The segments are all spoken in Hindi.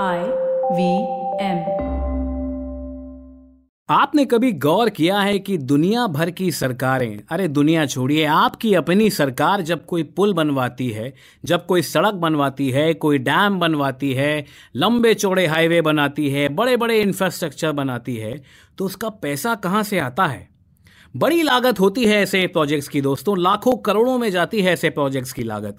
I वी एम आपने कभी गौर किया है कि दुनिया भर की सरकारें, अरे दुनिया छोड़िए, आपकी अपनी सरकार जब कोई पुल बनवाती है, जब कोई सड़क बनवाती है, कोई डैम बनवाती है, लंबे चौड़े हाईवे बनाती है बड़े बड़े इंफ्रास्ट्रक्चर बनाती है तो उसका पैसा कहाँ से आता है? बड़ी लागत होती है ऐसे प्रोजेक्ट्स की दोस्तों, लाखों करोड़ों में जाती है ऐसे प्रोजेक्ट्स की लागत।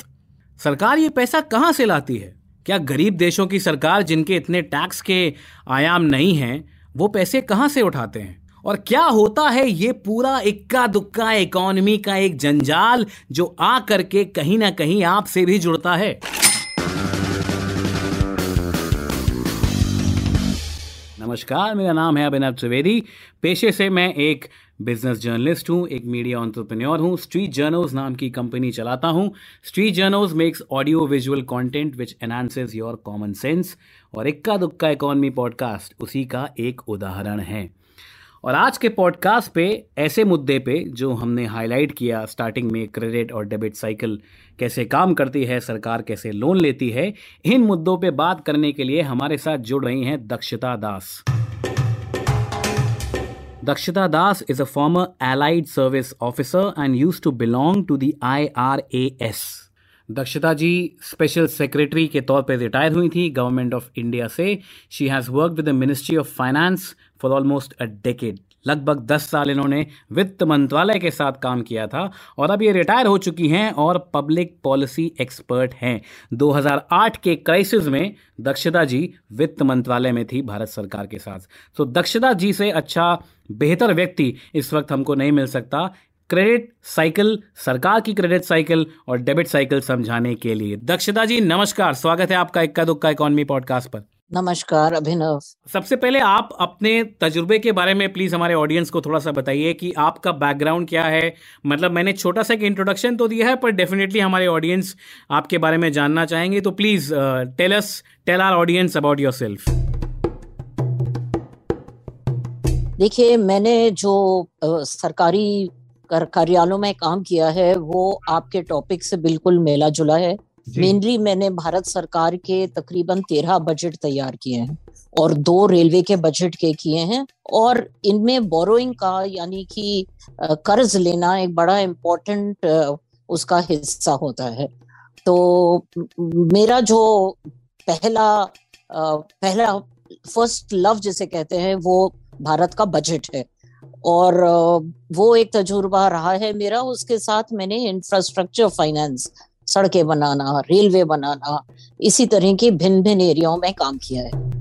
सरकार ये पैसा कहाँ से लाती है? क्या गरीब देशों की सरकार जिनके इतने टैक्स के आयाम नहीं हैं, वो पैसे कहाँ से उठाते हैं? और क्या होता है ये पूरा इक्का दुक्का इकोनॉमी का एक जंजाल जो आ करके कहीं ना कहीं आपसे भी जुड़ता है? नमस्कार, मेरा नाम है अभिनव त्रिवेदी। पेशे से मैं एक बिज़नेस जर्नलिस्ट हूँ, एक मीडिया ऑन्टरप्रेन्योर हूँ स्ट्रीट जर्नल्स नाम की कंपनी चलाता हूँ। Street journals makes audio visual content which enhances your common sense और इक्का दुक्का इकॉनमी पॉडकास्ट उसी का एक उदाहरण है। और आज के पॉडकास्ट पे, ऐसे मुद्दे पे, जो हमने हाईलाइट किया स्टार्टिंग में क्रेडिट और डेबिट साइकिल कैसे काम करती है, सरकार कैसे लोन लेती है, इन मुद्दों पे बात करने के लिए हमारे साथ जुड़ रही हैं दक्षता दास। Dakshita Das is a former Allied Service Officer and used to belong to the IRAS. दक्षता जी स्पेशल सेक्रेटरी के तौर पर रिटायर हुई थी गवर्नमेंट ऑफ़ इंडिया से she has work with the ministry of finance for almost a decade लगभग 10 साल इन्होंने वित्त मंत्रालय के साथ काम किया था और अब ये रिटायर हो चुकी हैं और पब्लिक पॉलिसी एक्सपर्ट हैं 2008 के क्राइसिस में दक्षता जी वित्त मंत्रालय में थी भारत सरकार के साथ तो दक्षता जी से अच्छा बेहतर व्यक्ति इस वक्त हमको नहीं मिल सकता। क्रेडिट साइकिल सरकार की क्रेडिट साइकिल और डेबिट साइकिल समझाने के लिए। दक्षता जी नमस्कार। स्वागत है आपका इक्का दुक्का इकोनॉमी पॉडकास्ट पर। नमस्कार अभिनव। सबसे पहले आप अपने तजुर्बे के बारे में प्लीज़ हमारे ऑडियंस को थोड़ा सा बताइए कि आपका बैकग्राउंड क्या है। मतलब मैंने छोटा सा एक इंट्रोडक्शन तो दिया है पर डेफिनेटली हमारे ऑडियंस आपके बारे में जानना चाहेंगे तो please tell us tell our audience about yourself देखिए मैंने जो सरकारी कार्यालयों में काम किया है वो आपके टॉपिक से बिल्कुल मेला जुला है मेनली मैंने भारत सरकार के तकरीबन तेरह बजट तैयार किए हैं और दो रेलवे के बजट के किए हैं और इनमें बोरोइंग का यानी कि कर्ज लेना एक बड़ा इम्पोर्टेंट उसका हिस्सा होता है। तो मेरा जो पहला पहला फ़र्स्ट लव जिसे कहते हैं वो भारत का बजट है। और वो एक तजुर्बा रहा है मेरा, उसके साथ मैंने इंफ्रास्ट्रक्चर फाइनेंस सड़कें बनाना रेलवे बनाना, इसी तरह की भिन्न भिन्न एरियाओं में काम किया है।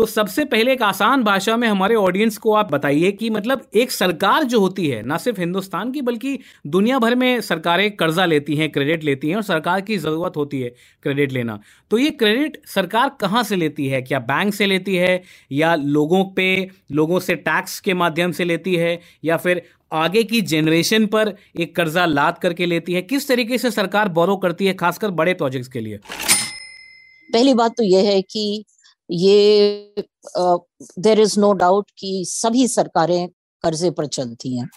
तो सबसे पहले एक आसान भाषा में हमारे ऑडियंस को आप बताइए कि मतलब एक सरकार जो होती है, ना सिर्फ़ हिंदुस्तान की, बल्कि दुनिया भर में सरकारें कर्जा लेती हैं क्रेडिट लेती हैं और सरकार की ज़रूरत होती है क्रेडिट लेना। तो ये क्रेडिट सरकार कहाँ से लेती है? क्या बैंक से लेती है? या लोगों पे, लोगों से टैक्स के माध्यम से लेती है? या फिर आगे की जनरेशन पर एक कर्जा लाद करके लेती है? किस तरीके से सरकार बोरो करती है, खासकर बड़े प्रोजेक्ट्स के लिए? पहली बात तो यह है कि ये देर इज़ नो डाउट कि सभी सरकारें कर्जे पर चलती हैं।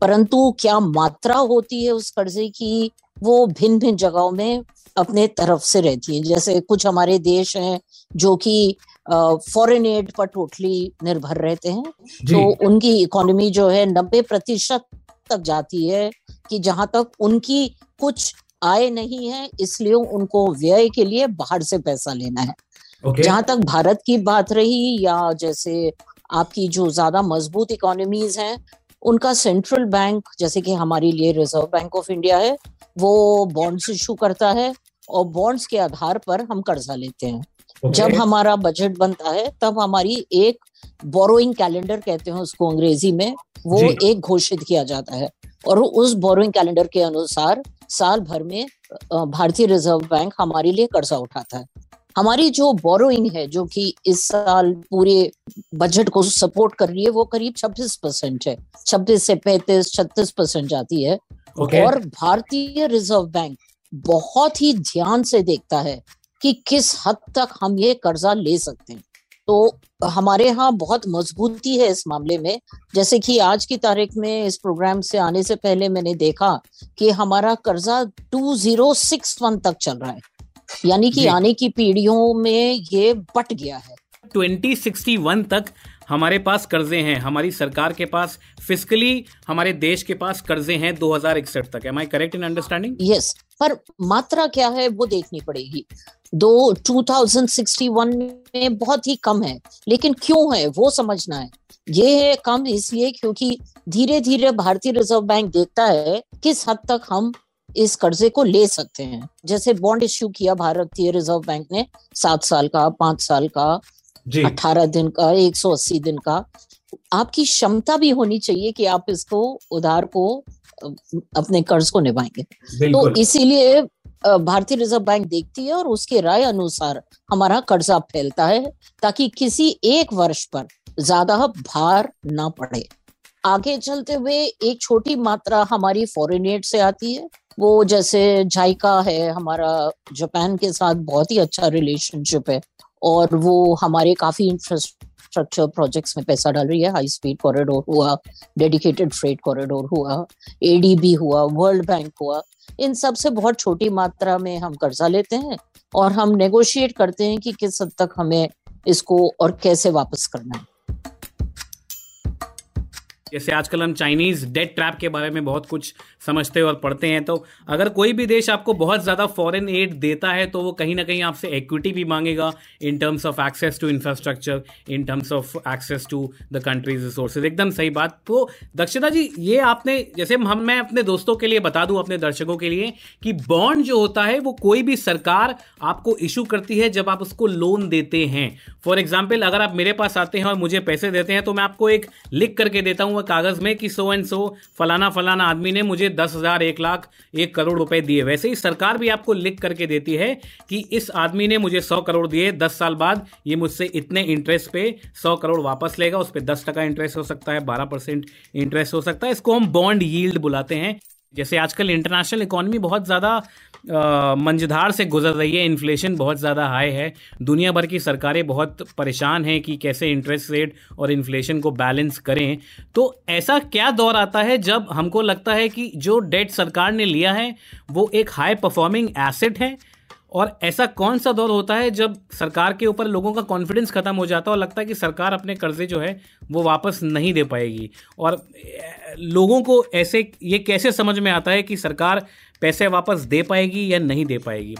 परंतु क्या मात्रा होती है उस कर्जे की? वो भिन्न भिन्न जगहों में अपने तरफ़ से रहती है। जैसे कुछ हमारे देश हैं जो कि फॉरेन एड पर टोटली निर्भर रहते हैं। तो उनकी इकोनॉमी जो है नब्बे प्रतिशत तक जाती है कि जहाँ तक उनकी कुछ आय नहीं है इसलिए उनको व्यय के लिए बाहर से पैसा लेना है okay. जहाँ तक भारत की बात रही या जैसे आपकी जो ज़्यादा मज़बूत इकोनॉमीज हैं उनका सेंट्रल बैंक जैसे कि हमारे लिए रिज़र्व बैंक ऑफ़ इंडिया है वो बॉन्ड्स इशू करता है और बॉन्ड्स के आधार पर हम कर्जा लेते हैं okay. जब हमारा बजट बनता है तब हमारी एक बोरोइंग कैलेंडर कहते हैं उसको अंग्रेज़ी में वो एक घोषित किया जाता है और उस बोरोइंग कैलेंडर के अनुसार साल भर में भारतीय रिज़र्व बैंक हमारे लिए कर्जा उठाता है। हमारी जो बोरोइंग है जो कि इस साल पूरे बजट को सपोर्ट कर रही है वो करीब 26 परसेंट है। 26 से 35 36 परसेंट जाती है। Okay. और भारतीय रिज़र्व बैंक बहुत ही ध्यान से देखता है कि किस हद तक हम ये कर्जा ले सकते हैं। तो हमारे यहाँ बहुत मजबूती है इस मामले में। जैसे कि आज की तारीख में इस प्रोग्राम से आने से पहले मैंने देखा कि हमारा कर्जा 2061 तक चल रहा है। यानी कि आने की पीढ़ियों में ये बट गया है। 2061 तक हमारे पास कर्जे हैं। हमारी सरकार के पास फिजिकली हमारे देश के पास कर्जे हैं 2061 तक। Am I correct in understanding yes पर मात्रा क्या है वो देखनी पड़ेगी। दो 2061 में बहुत ही कम है। लेकिन क्यों है वो समझना है। ये है कम इसलिए क्योंकि धीरे धीरे भारतीय रिज़र्व बैंक देखता है किस हद तक हम इस कर्जे को ले सकते हैं। जैसे बॉन्ड इश्यू किया भारतीय रिज़र्व बैंक ने सात साल का पाँच साल का अठारह दिन का एक सौ अस्सी दिन का। आपकी क्षमता भी होनी चाहिए कि आप इसको उधार को अपने कर्ज को निभाएँगे। तो इसीलिए भारतीय रिज़र्व बैंक देखती है और उसके राय अनुसार हमारा कर्जा फैलता है ताकि किसी एक वर्ष पर ज़्यादा भार ना पड़े। आगे चलते हुए एक छोटी मात्रा हमारी फॉरेन एड से आती है। वो जैसे जायका है, हमारा जापान के साथ बहुत ही अच्छा रिलेशनशिप है और वो हमारे काफ़ी इंफ्रास्ट्रक्चर प्रोजेक्ट्स में पैसा डाल रही है हाई स्पीड कॉरिडोर हुआ डेडिकेटेड फ्रेट कॉरिडोर हुआ एडीबी हुआ वर्ल्ड बैंक हुआ, इन सबसे बहुत छोटी मात्रा में हम कर्जा लेते हैं और हम नेगोशिएट करते हैं कि किस हद तक हमें इसको और कैसे वापस करना है। जैसे आजकल हम चाइनीज़ डेट ट्रैप के बारे में बहुत कुछ समझते और पढ़ते हैं तो अगर कोई भी देश आपको बहुत ज़्यादा फॉरेन एड देता है तो वो कहीं ना कहीं आपसे इक्विटी भी मांगेगा in terms of access to infrastructure in terms of access to the country's resources एकदम सही बात। तो दक्षता जी, ये आपने, जैसे हम, मैं अपने दोस्तों के लिए बता दूँ, अपने दर्शकों के लिए, कि बॉन्ड जो होता है, वो कोई भी सरकार आपको इशू करती है जब आप उसको लोन देते हैं। फॉर एग्ज़ाम्पल अगर आप मेरे पास आते हैं और मुझे पैसे देते हैं तो मैं आपको एक लिख करके देता हूँ कागज़ में कि सो एंड सो फलाना फलाना आदमी ने मुझे दस हज़ार, एक लाख, एक करोड़ रुपए दिए। वैसे ही सरकार भी आपको लिख करके देती है कि इस आदमी ने मुझे सौ करोड़ दिए दस साल बाद। ये मुझसे इतने इंटरेस्ट पे सौ करोड़ वापस लेगा, उस पर दस टका इंटरेस्ट हो सकता है, बारह परसेंट इंटरेस्ट हो सकता है। इसको हम बॉन्ड यील्ड बुलाते हैं। जैसे आजकल इंटरनेशनल इकोनॉमी बहुत ज़्यादा मंझधार से गुजर रही है। इन्फ्लेशन बहुत ज़्यादा हाई है। दुनिया भर की सरकारें बहुत परेशान हैं कि कैसे इंटरेस्ट रेट और इन्फ्लेशन को बैलेंस करें। तो ऐसा क्या दौर आता है जब हमको लगता है कि जो डेट सरकार ने लिया है, वो एक हाई परफॉर्मिंग एसेट है। और ऐसा कौन सा दौर होता है जब सरकार के ऊपर लोगों का कॉन्फिडेंस खत्म हो जाता है और लगता है कि सरकार अपने कर्जे जो है वो वापस नहीं दे पाएगी? और लोगों को ऐसे ये कैसे समझ में आता है कि सरकार पैसे वापस दे पाएगी या नहीं दे पाएगी?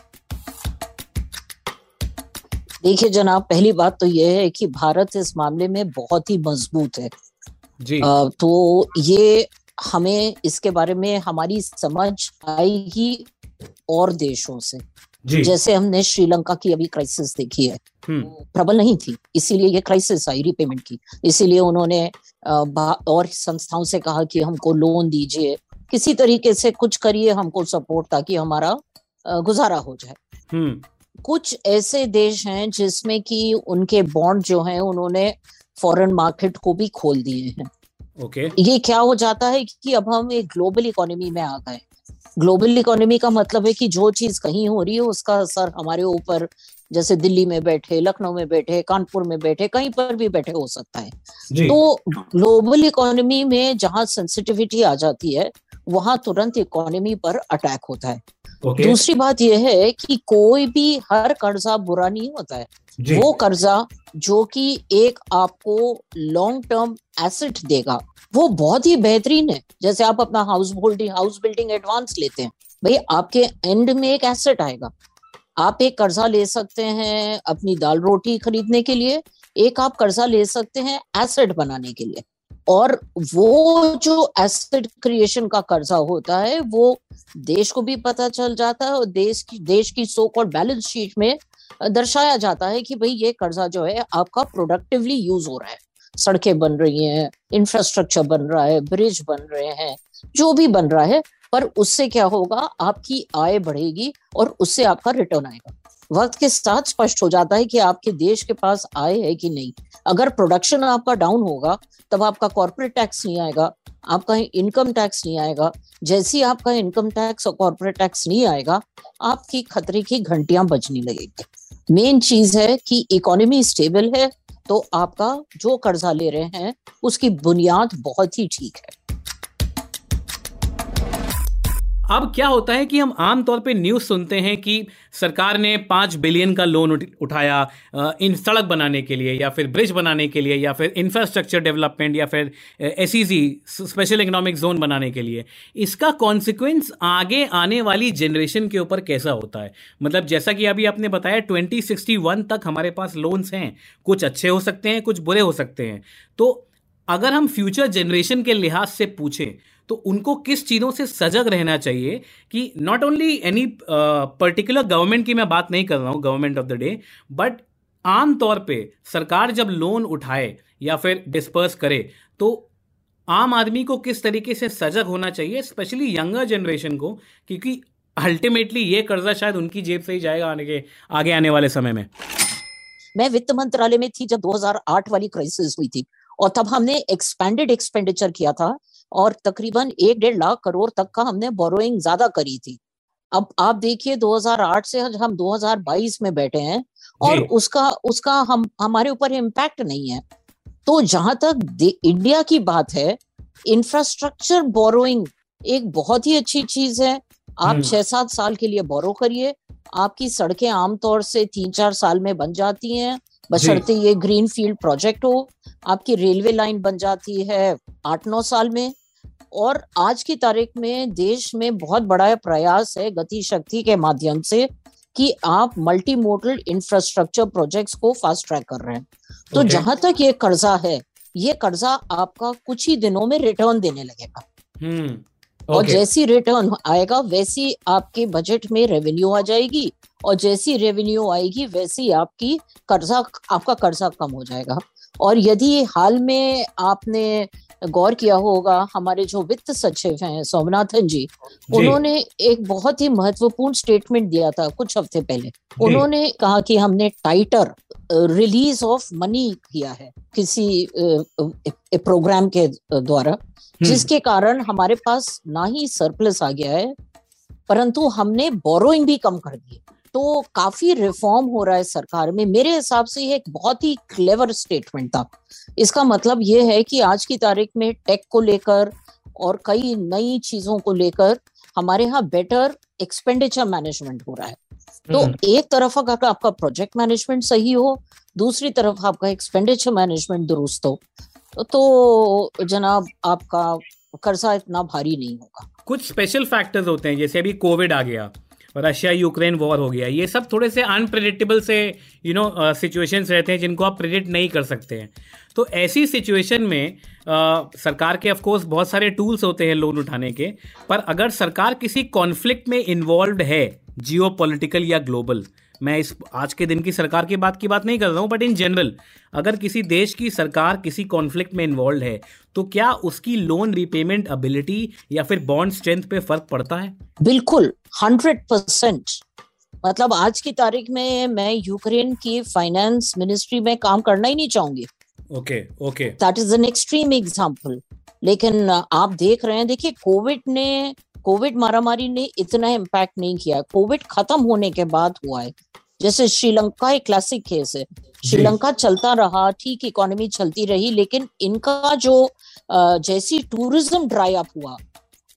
देखिए जनाब पहली बात तो यह है कि भारत इस मामले में बहुत ही मज़बूत है। जी। आ, तो ये हमें इसके बारे में हमारी समझ आएगी और देशों से। जैसे हमने श्रीलंका की अभी क्राइसिस देखी है। हम्म। प्रबल नहीं थी इसीलिए ये क्राइसिस आई रिपेमेंट की। इसीलिए उन्होंने और संस्थाओं से कहा कि हमको लोन दीजिए। किसी तरीके से कुछ करिए हमको सपोर्ट ताकि हमारा गुजारा हो जाए। हम्म। कुछ ऐसे देश हैं जिसमें कि उनके बॉन्ड जो हैं उन्होंने फॉरेन मार्केट को भी खोल दिए हैं। Okay okay. ये क्या हो जाता है कि अब हम एक ग्लोबल इकोनॉमी में आ गए। ग्लोबल इकोनॉमी का मतलब है कि जो चीज़ कहीं हो रही है उसका असर हमारे ऊपर जैसे दिल्ली में बैठे लखनऊ में बैठे कानपुर में बैठे कहीं पर भी बैठे हो सकता है। तो ग्लोबल इकोनॉमी में जहाँ सेंसिटिविटी आ जाती है वहाँ तुरंत इकोनॉमी पर अटैक होता है। Okay. दूसरी बात यह है कि कोई भी हर कर्जा बुरा नहीं होता है। वो कर्जा जो कि एक आपको लॉन्ग टर्म एसेट देगा वो बहुत ही बेहतरीन है। जैसे आप अपना house holding house building advance लेते हैं भाई आपके एंड में एक एसेट आएगा। आप एक कर्जा ले सकते हैं अपनी दाल रोटी खरीदने के लिए एक आप कर्जा ले सकते हैं एसेट बनाने के लिए। और वो जो एसेट क्रिएशन का कर्जा होता है, वो देश को भी पता चल जाता है और देश की देश की सो कॉल्ड बैलेंस शीट में दर्शाया जाता है कि भाई ये कर्जा जो है, आपका प्रोडक्टिवली यूज़ हो रहा है। सड़कें बन रही हैं इंफ्रास्ट्रक्चर बन रहा है ब्रिज बन रहे हैं, जो भी बन रहा है, पर उससे क्या होगा, आपकी आय बढ़ेगी और उससे आपका रिटर्न आएगा। वक्त के साथ स्पष्ट हो जाता है कि आपके देश के पास आय है कि नहीं। अगर प्रोडक्शन आपका डाउन होगा, तब आपका कॉरपोरेट टैक्स नहीं आएगा, आपका इनकम टैक्स नहीं आएगा। जैसे ही आपका इनकम टैक्स और कॉरपोरेट टैक्स नहीं आएगा, आपकी खतरे की घंटियाँ बजने लगेगी। मेन चीज़ है कि इकोनॉमी स्टेबल है तो आपका जो कर्जा ले रहे हैं, उसकी बुनियाद बहुत ही ठीक है। अब क्या होता है कि हम आमतौर पे न्यूज़ सुनते हैं कि सरकार ने पाँच बिलियन का लोन उठाया इन सड़क बनाने के लिए या फिर ब्रिज बनाने के लिए या फिर इंफ्रास्ट्रक्चर डेवलपमेंट या फिर एस स्पेशल इकोनॉमिक जोन बनाने के लिए। इसका कॉन्सिक्वेंस आगे आने वाली जनरेशन के ऊपर कैसा होता है? मतलब जैसा कि अभी आपने बताया ट्वेंटी तक हमारे पास लोन्स हैं। कुछ अच्छे हो सकते हैं, कुछ बुरे हो सकते हैं। तो अगर हम फ्यूचर जनरेशन के लिहाज से पूछें तो उनको किस चीज़ों से सजग रहना चाहिए कि not only any particular government की मैं बात नहीं कर रहा हूँ government of the day but आम तौर पे सरकार जब लोन उठाए या फिर डिस्पर्स करे तो आम आदमी को किस तरीके से सजग होना चाहिए स्पेशली यंगर जनरेशन को, क्योंकि अल्टीमेटली ये कर्जा शायद उनकी जेब से ही जाएगा आने के, आगे आने वाले समय में। मैं वित्त मंत्रालय में थी जब 2008 वाली क्राइसिस हुई थी, और तब हमने एक्सपेंडेड एक्सपेंडिचर किया था और तकरीबन एक डेढ़ लाख करोड़ तक का हमने बोरोइंग ज़्यादा करी थी। अब आप देखिए 2008 से हम 2022 में बैठे हैं और उसका उसका हम हमारे ऊपर इम्पैक्ट नहीं है। तो जहाँ तक इंडिया की बात है इंफ्रास्ट्रक्चर बोरोइंग एक बहुत ही अच्छी चीज़ है। आप हम्म। छह सात साल के लिए बोरो करिए। आपकी सड़कें आमतौर से तीन चार साल में बन जाती हैं। बशर्ते ये ग्रीन फ़ील्ड प्रोजेक्ट हो। आपकी रेलवे लाइन बन जाती है आठ नौ साल में। और आज की तारीख में देश में बहुत बड़ा प्रयास है गति शक्ति के माध्यम से कि आप मल्टी मोडल इंफ्रास्ट्रक्चर प्रोजेक्ट्स को फास्ट ट्रैक कर रहे हैं तो okay. जहाँ तक ये कर्जा है ये कर्जा आपका कुछ ही दिनों में रिटर्न देने लगेगा hmm. okay. और जैसी रिटर्न आएगा वैसी आपके बजट में रेवेन्यू आ जाएगी और जैसी रेवेन्यू आएगी वैसी आपकी कर्जा आपका कर्जा कम हो जाएगा और यदि हाल में आपने गौर किया होगा हमारे जो वित्त सचिव हैं सोमनाथन जी, जी। उन्होंने एक बहुत ही महत्वपूर्ण स्टेटमेंट दिया था कुछ हफ़्ते पहले। उन्होंने कहा कि हमने टाइटर रिलीज़ ऑफ़ मनी किया है किसी प्रोग्राम के द्वारा हम्म। जिसके कारण हमारे पास ना ही सरप्लस आ गया है परंतु हमने बोरोइंग भी कम कर दी तो काफ़ी रिफॉर्म हो रहा है सरकार में। मेरे हिसाब से यह एक बहुत ही क्लेवर स्टेटमेंट था। इसका मतलब ये है कि आज की तारीख में टेक को लेकर और कई नई चीज़ों को लेकर हमारे यहाँ बेटर एक्सपेंडिचर मैनेजमेंट हो रहा है। तो हम्म। एक तरफ़ अगर आपका प्रोजेक्ट मैनेजमेंट सही हो दूसरी तरफ़ आपका एक्सपेंडिचर मैनेजमेंट दुरुस्त हो तो जनाब आपका कर्जा इतना भारी नहीं होगा। कुछ स्पेशल फैक्टर्स होते हैं जैसे अभी कोविड आ गया। रशिया यूक्रेन वॉर हो गया। ये सब थोड़े से अनप्रिडिक्टेबल से यू नो सिचुएशंस रहते हैं जिनको आप प्रिडिक्ट नहीं कर सकते हैं। तो ऐसी सिचुएशन में uh, सरकार के ऑफकोर्स बहुत सारे टूल्स होते हैं लोन उठाने के पर अगर सरकार किसी कॉन्फ्लिक्ट में इन्वॉल्व है जियो या ग्लोबल मैं इस आज के दिन की सरकार की बात की बात नहीं कर रहा हूँ बट इन जनरल अगर किसी देश की सरकार किसी कॉन्फ्लिक्ट में इन्वॉल्व है तो क्या उसकी लोन रिपेमेंट एबिलिटी या फिर बॉन्ड स्ट्रेंथ पे फ़र्क पड़ता है? बिल्कुल हंड्रेड परसेंट मतलब आज की तारीख में मैं यूक्रेन की फाइनेंस मिनिस्ट्री में काम करना ही नहीं चाहूँगी। Okay okay that is an extreme example लेकिन आप देख रहे हैं देखिए कोविड ने कोविड मारामारी ने इतना इम्पैक्ट नहीं किया। कोविड खत्म होने के बाद हुआ है। जैसे श्रीलंका एक क्लासिक केस है। श्रीलंका चलता रहा ठीक इकोनॉमी चलती रही लेकिन इनका जो जैसी टूरिज़्म ड्राई अप हुआ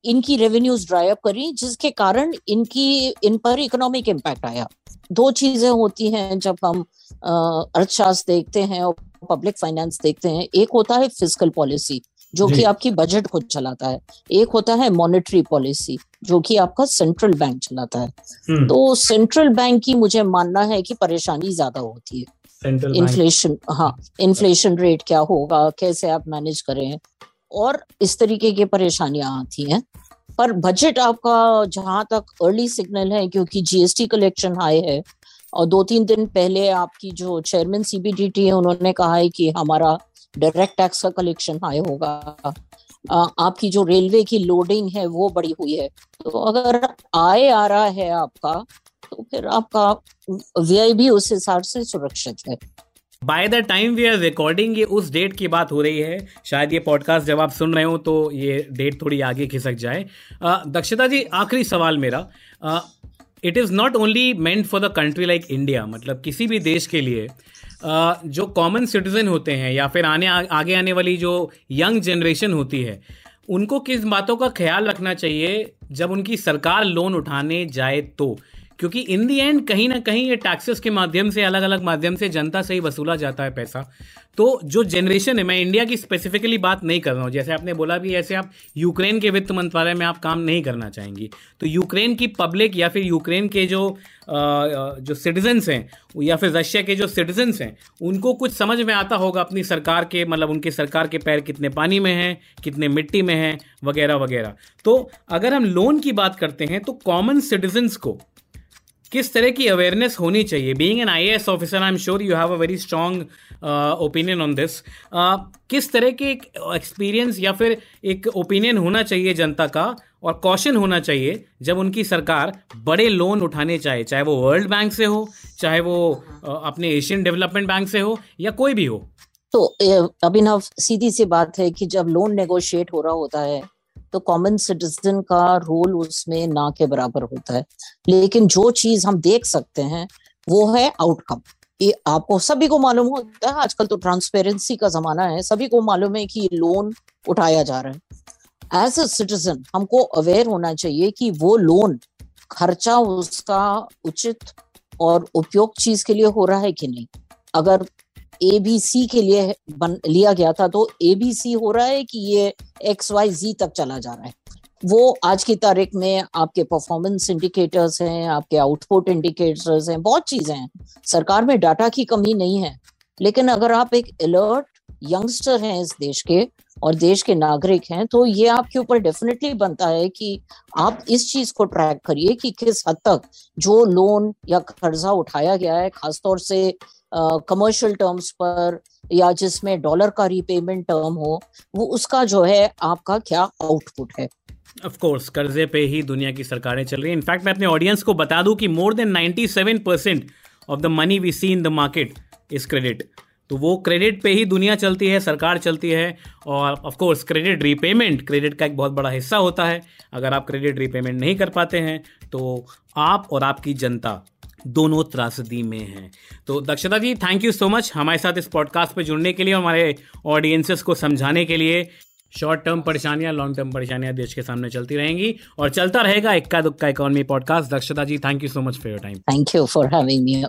इनकी रेवेन्यूज ड्राई अप करी जिसके कारण इनकी इन पर इकोनॉमिक इम्पैक्ट आया। दो चीज़ें होती हैं जब हम अर्थशास्त्र देखते हैं और पब्लिक फाइनेंस देखते हैं। एक होता है फ़िज़िकल पॉलिसी जो कि आपकी बजट को चलाता है। एक होता है मॉनेटरी पॉलिसी जो कि आपका सेंट्रल बैंक चलाता है। हम्म। तो सेंट्रल बैंक की मुझे मानना है कि परेशानी ज़्यादा होती है। इन्फ्लेशन हाँ इन्फ्लेशन रेट क्या होगा कैसे आप मैनेज करें? और इस तरीके की परेशानियाँ आती हैं। पर बजट आपका जहाँ तक अर्ली सिग्नल है क्योंकि जीएसटी कलेक्शन हाई है और दो तीन दिन पहले आपकी जो चेयरमैन सीबीडीटी है उन्होंने कहा है कि हमारा डायरेक्ट टैक्स का कलेक्शन हाई होगा। आपकी जो रेलवे की लोडिंग है, वो बड़ी हुई है। तो अगर आय आ रहा है आपका तो फिर आपका व्यय भी उस हिसाब से सुरक्षित है। By the time we are recording ये उस डेट की बात हो रही है, शायद ये पॉडकास्ट जब आप सुन रहे हो तो ये डेट थोड़ी आगे खिसक जाए। दक्षता जी, आखिरी सवाल मेरा। It is not only meant for the country like India मतलब किसी भी देश के लिए जो कॉमन सिटीजन होते हैं या फिर आने आ, आगे आने वाली जो यंग जनरेशन होती है उनको किस बातों का ख्याल रखना चाहिए जब उनकी सरकार लोन उठाने जाए तो? क्योंकि इन दी एंड कहीं ना कहीं ये टैक्सेस के माध्यम से अलग अलग माध्यम से जनता से ही वसूला जाता है पैसा। तो जो जनरेशन है, मैं इंडिया की स्पेसिफिकली बात नहीं कर रहा हूँ। जैसे आपने बोला भी, ऐसे आप यूक्रेन के वित्त मंत्रालय में आप काम नहीं करना चाहेंगी। तो यूक्रेन की पब्लिक या फिर यूक्रेन के जो जो सिटीजन्स हैं, या फिर रशिया के जो सिटीजन्स हैं, उनको कुछ समझ में आता होगा अपनी सरकार के मतलब उनके सरकार के पैर कितने पानी में हैं, कितने मिट्टी में हैं, वगैरह वगैरह। तो अगर हम लोन की बात करते हैं तो कॉमन सिटीजन्स को किस तरह की अवेयरनेस होनी चाहिए? Being an I officer I am sure you have a very strong opinion on this किस तरह के एक्सपीरियंस या फिर एक ओपिनियन होना चाहिए जनता का और कॉशन होना चाहिए जब उनकी सरकार बड़े लोन उठाने चाहे चाहे वो वर्ल्ड बैंक से हो चाहे वो uh, अपने एशियन डेवलपमेंट बैंक से हो या कोई भी हो। तो अभिनव सीधी सी बात है कि जब लोन नेगोशिएट हो रहा होता है तो कॉमन सिटीजन का रोल उसमें ना के बराबर होता है। लेकिन जो चीज़ हम देख सकते हैं, वो है आउटकम ये आपको सभी को मालूम होता है, आजकल तो ट्रांसपेरेंसी का जमाना है, सभी को मालूम है कि लोन उठाया जा रहा है। एज अ सिटीजन हमको अवेयर होना चाहिए कि वो लोन खर्चा उसका उचित और उपयोग चीज़ के लिए हो रहा है कि नहीं। अगर ए बी सी के लिए बन, लिया गया था तो ए बी सी हो रहा है कि ये एक्स वाई जी तक चला जा रहा है। वो आज की तारीख में आपके परफॉर्मेंस इंडिकेटर्स हैं, आपके आउटपुट इंडिकेटर्स हैं, बहुत चीज़ें हैं। सरकार में डाटा की कमी नहीं है, लेकिन अगर आप एक अलर्ट यंगस्टर हैं इस देश के और देश के नागरिक हैं तो ये आपके ऊपर डेफिनेटली बनता है कि आप इस चीज़ को ट्रैक करिए कि किस हद तक जो लोन या कर्जा उठाया गया है, खासतौर से कमर्शियल टर्म्स पर या जिसमें डॉलर का रीपेमेंट टर्म हो, वो उसका जो है आपका क्या आउटपुट है? ऑफ़ कोर्स कर्जे पे ही दुनिया की सरकारें चल रही हैं। इनफैक्ट मैं अपने ऑडियंस को बता दूँ कि more than 97 percent of the money we see in the market is credit तो वो क्रेडिट पे ही दुनिया चलती है, सरकार चलती है और of course credit repayment credit का एक बहुत बड़ा हिस्सा होता है। अगर आप क्रेडिट रीपेमेंट नहीं कर पाते हैं तो आप और आपकी जनता दोनों त्रासदी में हैं। तो Dakshata ji thank you so much हमारे साथ इस पॉडकास्ट पे जुड़ने के लिए हमारे ऑडियंसेस को समझाने के लिए। शॉर्ट टर्म परेशानियाँ लॉन्ग टर्म परेशानियाँ देश के सामने चलती रहेंगी और चलता रहेगा इक्का दुक्का economy podcast Dakshata ji thank you so much for your time thank you for having me